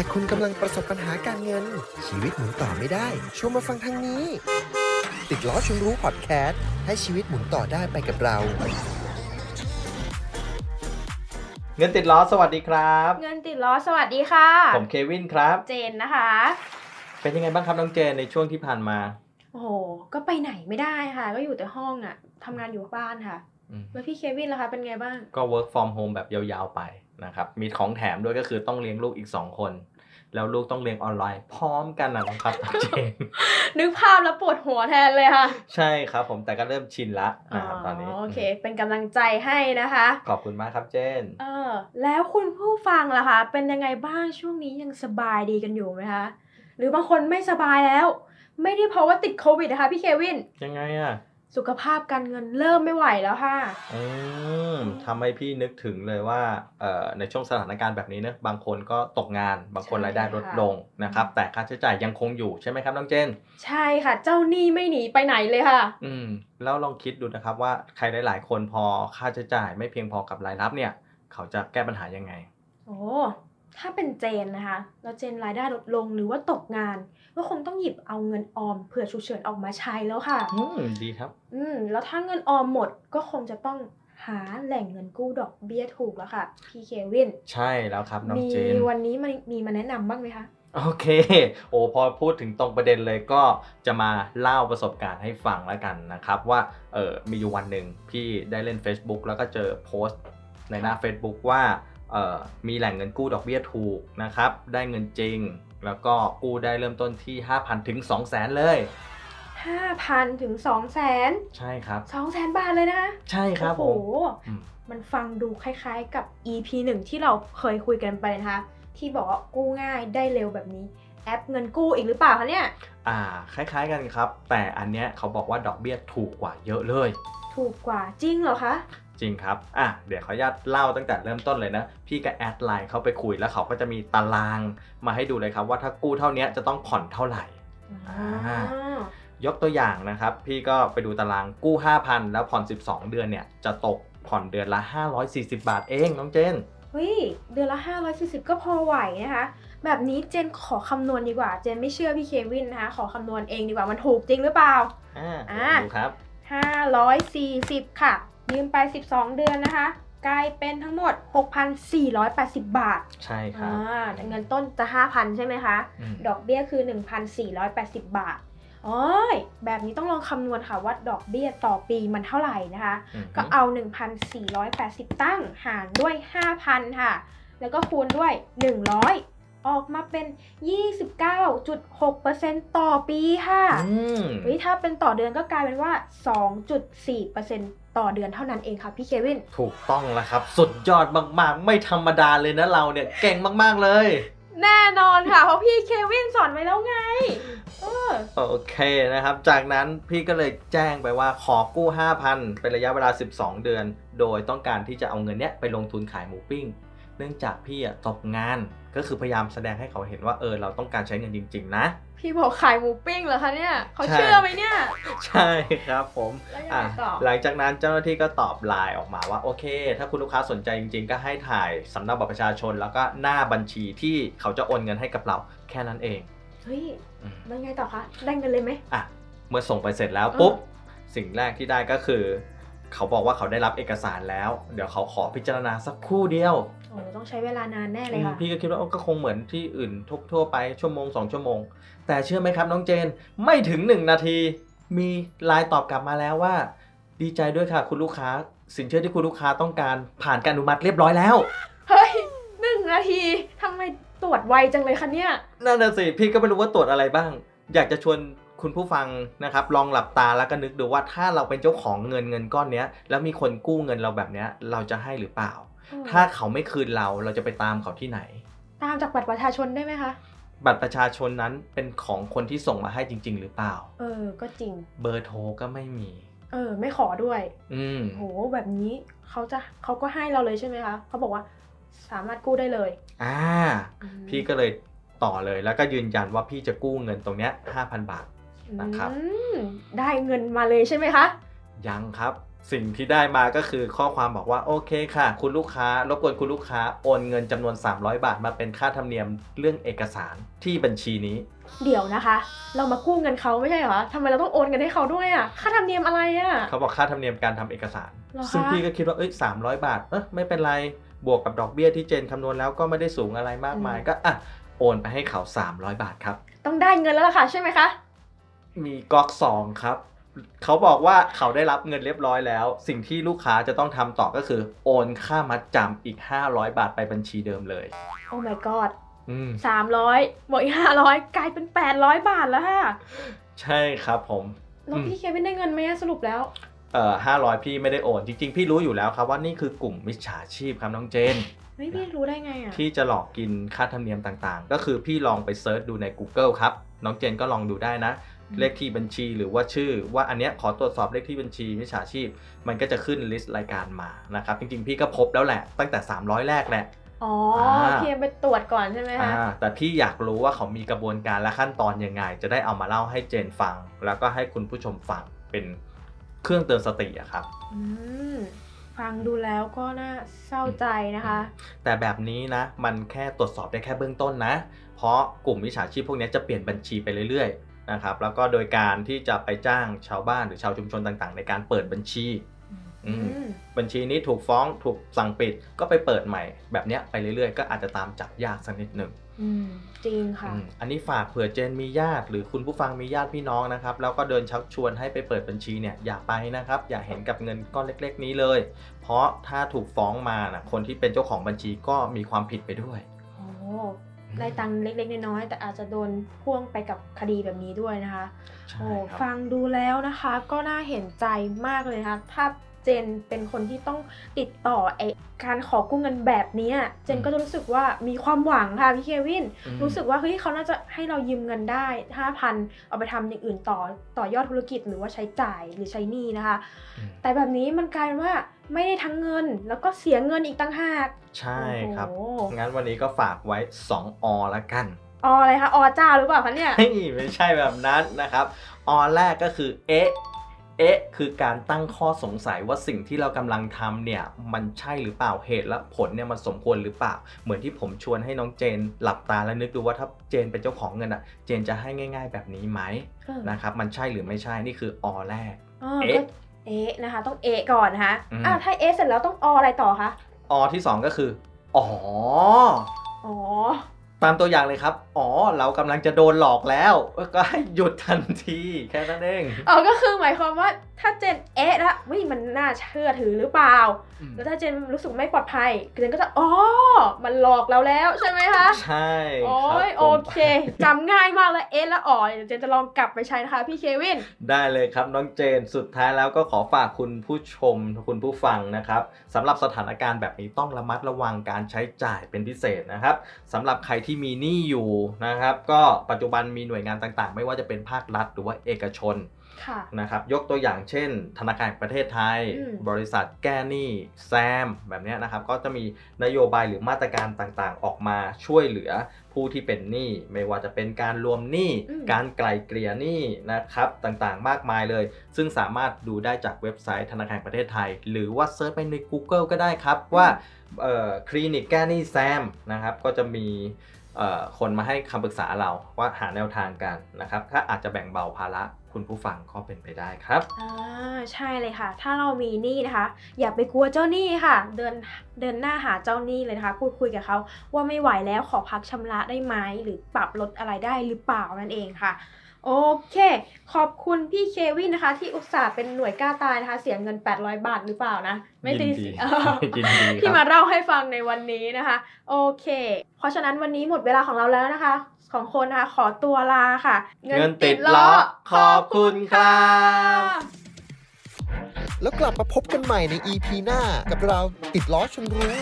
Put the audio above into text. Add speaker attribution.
Speaker 1: ถ้าคุณกำลังประสบปัญหาการเงิน ชีวิตหมุนต่อไม่ได้ ชวนมาฟังทางนี้ ติดล้อชวนรู้พอดแคสต์ให้ชีวิตหมุนต่อได้ไปกับเรา
Speaker 2: เงินติดล้อสวัสดีครับ
Speaker 3: เงินติดล้อสวัสดีค่ะ
Speaker 2: ผมเควินครับ
Speaker 3: เจนนะคะ
Speaker 2: เป็นยังไงบ้างครับน้องเจนในช่วงที่ผ่านมา
Speaker 3: โอ้โห ก็ไปไหนไม่ได้ค่ะ ก็อยู่แต่ห้องอะทำงานอยู่บ้านค่ะ
Speaker 2: อืม
Speaker 3: แล้วพี่เควินล่ะคะเป็นไงบ้าง
Speaker 2: ก็ work from home แบบยาวๆไป นะครับมีของแถมด้วยก็คือต้องเลี้ยงลูกอีก 2 คน แล้วลูกต้องเรียนออนไลน์ พร้อมกันนะน้องครับน้องเจน
Speaker 3: นึกภาพแล้วปวดหัวแทนเลยค่ะ
Speaker 2: ใช่ครับผมแต่ก็เริ่มชินละนะครับตอนนี้
Speaker 3: โอเค เป็นกำลังใจให้นะคะ
Speaker 2: ขอบคุณมากครับเจน
Speaker 3: เออแล้วคุณผู้ฟังล่ะคะ เป็นยังไงบ้างช่วงนี้ยังสบายดีกันอยู่ไหมคะหรือบางคนไม่สบายแล้ว ไม่ได้เพราะว่าติดโควิดนะคะพี่เควิน
Speaker 2: ยังไงอะ
Speaker 3: สุขภาพการเงินเริ่มไม่ไหวแล้วค่ะ
Speaker 2: อืมทำให้พี่นึกถึงเลยว่าเอ่อในช่วงสถานการณ์แบบนี้นะบางคนก็ตกงาน บางคน
Speaker 3: ใช่
Speaker 2: รายได้ลด
Speaker 3: ค่ะ
Speaker 2: ลงนะครับ แต่ค่าใช้จ่ายยังคงอยู่ใช่ไหมครับน้องเจน
Speaker 3: ใช่ค่ะ เจ้าหนี้ไม่หนีไปไหนเลยค่ะ
Speaker 2: อืม แล้วลองคิดดูนะครับว่าใครหลาย ๆ คนพอค่าใช้จ่ายไม่เพียงพอกับรายรับเนี่ย เขาจะแก้ปัญหายังไง
Speaker 3: โอ้ ถ้าเป็นเจนนะคะ แล้วเจนรายได้ลดลงหรือว่าตกงาน ก็คงต้องหยิบเอาเงินออมเผื่อฉุกเฉินออกมาใช้แล้วค่ะ
Speaker 2: อืมดีครับ
Speaker 3: อืมแล้วถ้าเงินออมหมดก็คงจะต้องหาแหล่งเงินกู้ดอกเบี้ยถูกแล้วค่ะ พี่เควิน
Speaker 2: ใช่แล้วครับน้อง
Speaker 3: มี
Speaker 2: เจน
Speaker 3: วันนี้มันมีมาแนะนำบ้างไหมคะ
Speaker 2: โอเค โอ้พอพูดถึงตรงประเด็นเลยก็จะมาเล่าประสบการณ์ให้ฟังแล้วกันนะครับ ว่าเออมีอยู่วันหนึ่งพี่ได้เล่น Facebook แล้วก็เจอโพสต์ในหน้า Facebook ว่าเออ มีแหล่งเงินกู้ดอกเบี้ยถูกนะครับ ได้เงินจริง แล้วก็กู้ได้เริ่มต้นที่ 5,000 ถึง 200,000 เลย
Speaker 3: 5,000 ถึง 200,000
Speaker 2: ใช่ครับ
Speaker 3: 200,000 บาทเลยนะคะ
Speaker 2: ใช่ครับผ
Speaker 3: โอ้
Speaker 2: ม
Speaker 3: โห
Speaker 2: อืม
Speaker 3: มันฟังดูคล้ายๆกับ EP 1 ที่เราเคยคุยกันไปนะคะ ที่บอกว่ากู้ง่ายได้เร็วแบบนี้ แอปเงินกู้อีกหรือเปล่าคะเนี่ย
Speaker 2: อ่า คล้ายๆกันครับ แต่อันเนี้ยเขาบอกว่าดอกเบี้ยถูกกว่าเยอะเลย
Speaker 3: ถูกกว่าจริงเหรอคะ
Speaker 2: จริงครับ อะ เดี๋ยวขออนุญาตเล่าตั้งแต่เริ่มต้นเลยนะ พี่ก็แอดไลน์เข้าไปคุยแล้วเขาก็จะมีตารางมาให้ดูเลยครับ ว่าถ้ากู้เท่าเนี้ยจะต้องผ่อนเท่าไหร่ อ่ายกตัวอย่างนะครับ พี่ก็ไปดูตารางกู้ 5,000 แล้วผ่อน 12 เดือนเนี่ยจะตกผ่อนเดือนละ 540 บาทเองน้องเจน
Speaker 3: เฮ้ยเดือนละ540 ก็พอไหวนะคะ แบบนี้เจนขอคำนวณดีกว่า เจนไม่เชื่อพี่เควินนะคะ ขอคำนวณเองดีกว่ามันถูกจริงหรือเปล่า
Speaker 2: อ่า
Speaker 3: อ่า
Speaker 2: ดูครับ
Speaker 3: 540 ค่ะ ยืมไป 12 เดือนนะคะ กลายเป็นทั้งหมด 6,480 บาท
Speaker 2: ใช่ครั
Speaker 3: อ่
Speaker 2: บา
Speaker 3: แต่เงินต้นจะ 5,000 ใช่ไหมคะ
Speaker 2: อืม
Speaker 3: ดอกเบี้ยคือ 1,480 บาท โอ้ยแบบนี้ต้องลองคำนวณค่ะว่าดอกเบี้ยต่อปีมันเท่าไหร่นะคะ
Speaker 2: อืม
Speaker 3: ก็เอา 1,480 ตั้งหารด้วย 5,000 ค่ะ แล้วก็คูณด้วย 100 ออกมาเป็น 29.6%ต่อปีค่ะ
Speaker 2: อืม
Speaker 3: เฮ้ยถ้าเป็นต่อเดือนก็กลายเป็นว่า 2.4%ต่อเดือนเท่านั้นเองค่ะพี่เควิน
Speaker 2: ถูกต้องแล้วครับ สุดยอดมากๆ ไม่ธรรมดาเลยนะเราเนี่ย เก่งมากๆเลย
Speaker 3: แน่นอนค่ะ เพราะพี่เควินส อนไว้แล้วไง เออ
Speaker 2: โอเคนะครับ จากนั้นพี่ก็เลยแจ้งไปว่าขอกู้ 5,000 เป็นระยะเวลา 12 เดือน โดยต้องการที่จะเอาเงินเนี้ยไปลงทุนขายหมูปิ้ง เนื่องจากพี่อะตกงาน ก็คือพยายามแสดงให้เขาเห็นว่าเออเราต้องการใช้เงินจริง ๆ นะ
Speaker 3: พี่บอกขายหมูปิ้งเหรอคะเนี่ย เขา
Speaker 2: ใช่
Speaker 3: เชื่อไหมเนี่ย
Speaker 2: ใช่ครับผม
Speaker 3: แล้วยัง
Speaker 2: อะ
Speaker 3: ไงต่อ
Speaker 2: หลังจากนั้นเจ้าหน้าที่ก็ตอบไลน์ออกมาว่าโอเค ถ้าคุณลูกค้าสนใจจริงๆ ก็ให้ถ่ายสำเนาบัตรประชาชน แล้วก็หน้าบัญชีที่เขาจะโอนเงินให้กับเราแค่นั้นเอง
Speaker 3: เฮ้ย
Speaker 2: อืม
Speaker 3: แล้วไงต่อคะ ได้เงินเลยไหม
Speaker 2: อะ เมื่อส่งไปเสร็จแล้ว
Speaker 3: เออ
Speaker 2: ปุ๊บ สิ่งแรกที่ได้ก็คือ เขาบอกว่าเขาได้รับเอกสารแล้ว เดี๋ยวเขาขอพิจารณาสักครู่เดียว
Speaker 3: โอ้ต้องใช้เวลานานแน่เลยค่ะ
Speaker 2: พี่ก็คิดว่าเอ้าก็คงเหมือนที่อื่นทุกทั่วไปชั่วโมงสองชั่วโมง แต่เชื่อไหมครับน้องเจนไม่ถึง1นาที มีไลน์ตอบกลับมาแล้วว่า ดีใจด้วยค่ะ คุณลูกค้า สินเชื่อที่คุณลูกค้าต้องการผ่านการอนุมัติเรียบร้อยแล้ว
Speaker 3: เฮ้ยหนึ่งนาทีทำไม ตรวจไวจังเลยคะเนี่ย
Speaker 2: นั่นน่ะสิพี่ก็ไม่รู้ว่าตรวจอะไรบ้าง อยากจะชวนคุณผู้ฟังนะครับ ลองหลับตาแล้วก็นึกดูว่าถ้าเราเป็นเจ้าของเงินเงินก้อนเนี้ย แล้วมีคนกู้เงินเราแบบเนี้ย เราจะให้หรือเปล่า ถ้าเขาไม่คืนเราเราจะไปตามเขาที่ไหน
Speaker 3: ตามจากบัตรประชาชนได้ไหมคะ
Speaker 2: บัตรประชาชนนั้นเป็นของคนที่ส่งมาให้จริง ๆ หรือเปล่า
Speaker 3: เออ ก็จริง
Speaker 2: เบอร์โทรก็ไม่มี
Speaker 3: เออ ไม่ขอด้วย
Speaker 2: อืม
Speaker 3: โห แบบนี้เขาจะเขาก็ให้เราเลยใช่ไหมคะ เขาบอกว่า สามารถกู้ได้เลย
Speaker 2: อ่า
Speaker 3: อืม
Speaker 2: พี่ก็เลยต่อเลยแล้วก็ยืนยันว่าพี่จะกู้เงินตรงเนี้ย5,000บาทนะครับ
Speaker 3: อืมได้เงินมาเลยใช่ไหมคะ
Speaker 2: ยังครับ สิ่งที่ได้มาก็คือข้อความบอกว่าโอเคค่ะ คุณลูกค้ารบกวนคุณลูกค้าโอนเงินจำนวน 300 บาทมาเป็นค่าธรรมเนียมเรื่องเอกสารที่บัญชีนี้
Speaker 3: เดี๋ยวนะคะ เรามากู้เงินเขาไม่ใช่เหรอทำไมเราต้องโอนเงินให้เขาด้วยอะค่าธรรมเนียมอะไรอะ
Speaker 2: เขาบอกค่าธรรมเนียมการทำเอกสาร
Speaker 3: เหรอคะ
Speaker 2: ซึ่งพี่ก็คิดว่าเอ้ยสามร้อยบาทเออไม่เป็นไร บวกกับดอกเบี้ยที่เจนคำนวณแล้วก็ไม่ได้สูงอะไรมากมาย ก็อะโอนไปให้เขา 300 บาทครับ
Speaker 3: ต้องได้เงินแล้วล่ะค่ะใช่ไหมคะ
Speaker 2: มีก๊อกสองครับ เขาบอกว่าเขาได้รับเงินเรียบร้อยแล้ว สิ่งที่ลูกค้าจะต้องทำต่อก็คือ โอนค่ามัดจำอีก 500 บาทไปบัญชีเดิมเลย
Speaker 3: โอ้ my god
Speaker 2: อืม
Speaker 3: สามร้อยบวกอีกห้าร้อยกลายเป็นแปดร้อยบาทแล้วค่ะ
Speaker 2: ใช่ครับผม
Speaker 3: แล้วพี่เควินได้เงินไหมอะสรุปแล้ว
Speaker 2: เอ่อห้าร้อยพี่ไม่ได้โอน จริง ๆ พี่รู้อยู่แล้วครับว่านี่คือกลุ่มมิจฉาชีพครับน้องเจน
Speaker 3: เฮ้ยพี่รู้ได้ไงอะ
Speaker 2: ที่จะหลอกกินค่าธรรมเนียมต่างๆ ก็คือพี่ลองไป search ดูใน Google ครับ น้องเจนก็ลองดูได้นะ
Speaker 3: อืม
Speaker 2: เลขที่บัญชีหรือว่าชื่อ ว่าอันเนี้ยขอตรวจสอบเลขที่บัญชีมิจฉาชีพ มันก็จะขึ้น list รายการมานะครับ จริงๆ พี่ก็พบแล้วแหละ ตั้งแต่ 300 แรกแหละ
Speaker 3: อ๋อ
Speaker 2: อ่า
Speaker 3: พี่ไปตรวจก่อนใช่ไหมคะ
Speaker 2: อ่าแต่พี่อยากรู้ว่าเขามีกระบวนการและขั้นตอนยังไง จะได้เอามาเล่าให้เจนฟัง แล้วก็ให้คุณผู้ชมฟังเป็น เครื่องเตือนสติอะครับ
Speaker 3: อืมฟังดูแล้วก็น่าเศร้าใจนะคะ
Speaker 2: แต่แบบนี้นะ มันแค่ตรวจสอบได้แค่เบื้องต้นนะ เพราะกลุ่มวิชาชีพพวกนี้จะเปลี่ยนบัญชีไปเรื่อยๆนะครับแล้วก็โดยการที่จะไปจ้างชาวบ้านหรือชาวชุมชนต่างๆ ในการเปิดบัญชีอืม
Speaker 3: อืม
Speaker 2: บัญชีนี้ถูกฟ้องถูกสั่งปิดก็ไปเปิดใหม่ แบบเนี้ยไปเรื่อยๆ ก็อาจจะตามจับยากสักนิดหนึ่ง
Speaker 3: อืมจริงค่ะ
Speaker 2: อืมอันนี้ฝากเผื่อเจนมีญาติ หรือคุณผู้ฟังมีญาติพี่น้องนะครับ แล้วก็เดินชักชวนให้ไปเปิดบัญชีเนี่ยอย่าไปนะครับ อย่าเห็นกับเงินก้อนเล็ก ๆ นี้เลย เพราะถ้าถูกฟ้องมานะคนที่เป็นเจ้าของบัญชีก็มีความผิดไปด้วย
Speaker 3: โอ้ได้ตังค์เล็กๆน้อยๆแต่อาจจะโดนพ่วงไปกับคดีแบบนี้ด้วยนะคะ
Speaker 2: ใช่
Speaker 3: โอ้
Speaker 2: ครับ
Speaker 3: ฟังดูแล้วนะคะ ก็น่าเห็นใจมากเลยนะคะถ้าเจนเป็นคนที่ต้องติดต่อไอการขอกู้เงินแบบเนี้ยเจนก็จะรู้สึกว่ามีความหวังค่ะพี่เควิน
Speaker 2: อืม
Speaker 3: รู้สึกว่าเฮ้ยเขาน่าจะให้เรายืมเงินได้ห้าพันเอาไปทำอย่างอื่นต่อต่อยอดธุรกิจหรือว่าใช้จ่ายหรือใช้หนี้นะคะ
Speaker 2: อืม
Speaker 3: แต่แบบนี้มันกลายเป็นว่าไม่ได้ทั้งเงินแล้วก็เสียเงินอีกตั้งหาก
Speaker 2: ใช่ครับ
Speaker 3: โอ้โห
Speaker 2: งั้นวันนี้ก็ฝากไว้ 2 อละกัน
Speaker 3: ออะไรคะอเจ้าหรือเปล่าคะเนี่ย
Speaker 2: เฮ้ยไม่ใช่แบบนั้นนะครับอแรกก็คือเอ๊ะ เอ๊ะ คือการตั้งข้อสงสัยว่าสิ่งที่เรากำลังทำเนี่ย มันใช่หรือเปล่าเหตุและผลเนี่ยมันสมควรหรือเปล่า เหมือนที่ผมชวนให้น้องเจนหลับตาแล้วนึกดูว่าถ้าเจนเป็นเจ้าของเงินอะ เจนจะให้ง่าย ๆ แบบนี้ไหม
Speaker 3: เออ
Speaker 2: นะครับ มันใช่หรือไม่ใช่นี่คืออแรก
Speaker 3: อ๋อ
Speaker 2: เอ๊ะ
Speaker 3: ก็เอ๊ะนะคะต้องเอ๊ะก่อนนะคะ
Speaker 2: อืม
Speaker 3: อ่าถ้าเอ๊ะเสร็จแล้วต้องออะไรต่อคะ
Speaker 2: อที่สองก็คืออ๋อ
Speaker 3: อ๋อ
Speaker 2: ตามตัวอย่างเลยครับ อ๋อ เรากำลังจะโดนหลอกแล้ว ก็ให้หยุดทันทีแค่นั้นเอง
Speaker 3: อ๋อ ก็คือหมายความว่าถ้าเจนเอ๊ะแล้ววิมันน่าเชื่อถือหรือเปล่า
Speaker 2: อืม
Speaker 3: แล้วถ้าเจนรู้สึกไม่ปลอดภัย เจนก็จะ อ๋อ มันหลอกเราแล้วใช่ไหมคะ
Speaker 2: ใช่
Speaker 3: โอ้
Speaker 2: ครับ
Speaker 3: ย
Speaker 2: ผม
Speaker 3: โอเคจำง่ายมากเลยเอ๊ะแล้วอ๋อเดี๋ยวเจนจะลองกลับไปใช้นะคะพี่เควิน
Speaker 2: ได้เลยครับน้องเจน สุดท้ายแล้วก็ขอฝากคุณผู้ชมคุณผู้ฟังนะครับสำหรับสถานการณ์แบบนี้ต้องระมัดระวังการใช้จ่ายเป็นพิเศษนะครับสำหรับใครที่มีหนี้อยู่นะครับ ก็ปัจจุบันมีหน่วยงานต่างๆ ไม่ว่าจะเป็นภาครัฐหรือว่าเอกชน
Speaker 3: ค่ะ
Speaker 2: นะครับยกตัวอย่างเช่น ธนาคารแห่งประเทศไทย
Speaker 3: อืม
Speaker 2: บริษัทแก้หนี้แซม แบบเนี้ยนะครับ ก็จะมีนโยบายหรือมาตรการต่างๆ ออกมาช่วยเหลือผู้ที่เป็นหนี้ไม่ว่าจะเป็นการรวมหนี้
Speaker 3: อืม
Speaker 2: การไกล่เกลี่ยหนี้นะครับต่างๆมากมายเลย ซึ่งสามารถดูได้จากเว็บไซต์ธนาคารแห่งประเทศไทย หรือว่าเซิร์ชไปใน Google ก็ได้ครับว่าเอ่อคลินิกแก้หนี้แซมนะครับก็จะมีเอ่อ คนมาให้คำปรึกษาเราว่าหาแนวทางกันนะครับ ถ้าอาจจะแบ่งเบาภาระคุณผู้ฟังก็เป็นไปได้ครับ
Speaker 3: อ่าใช่เลยค่ะ ถ้าเรามีหนี้นะคะ อย่าไปกลัวเจ้าหนี้ค่ะ เดินเดินหน้าหาเจ้าหนี้เลยนะคะ พูดคุยกับเขาว่าไม่ไหวแล้วขอพักชำระได้ไหมหรือปรับลดอะไรได้หรือเปล่านั่นเองค่ะ โอเค ขอบคุณพี่เควินนะคะ ที่อุตส่าห์เป็นหน่วยกล้าตายนะคะ เสียเงิน 800 บาทหรือเปล่านะ ไม่ได้
Speaker 2: ยินดี
Speaker 3: เสีย
Speaker 2: ยินดีครับ
Speaker 3: ที่มาเล่าให้ฟังในวันนี้นะคะ โอเค เพราะฉะนั้นวันนี้หมดเวลาของเราแล้วนะคะ ของคนนะคะ ขอตัวลาค่ะ
Speaker 2: เงินติดล้อขอบคุณครับ
Speaker 1: แล้วกลับมาพบกันใหม่ใน EP หน้ากับเราติดล้อชนรู้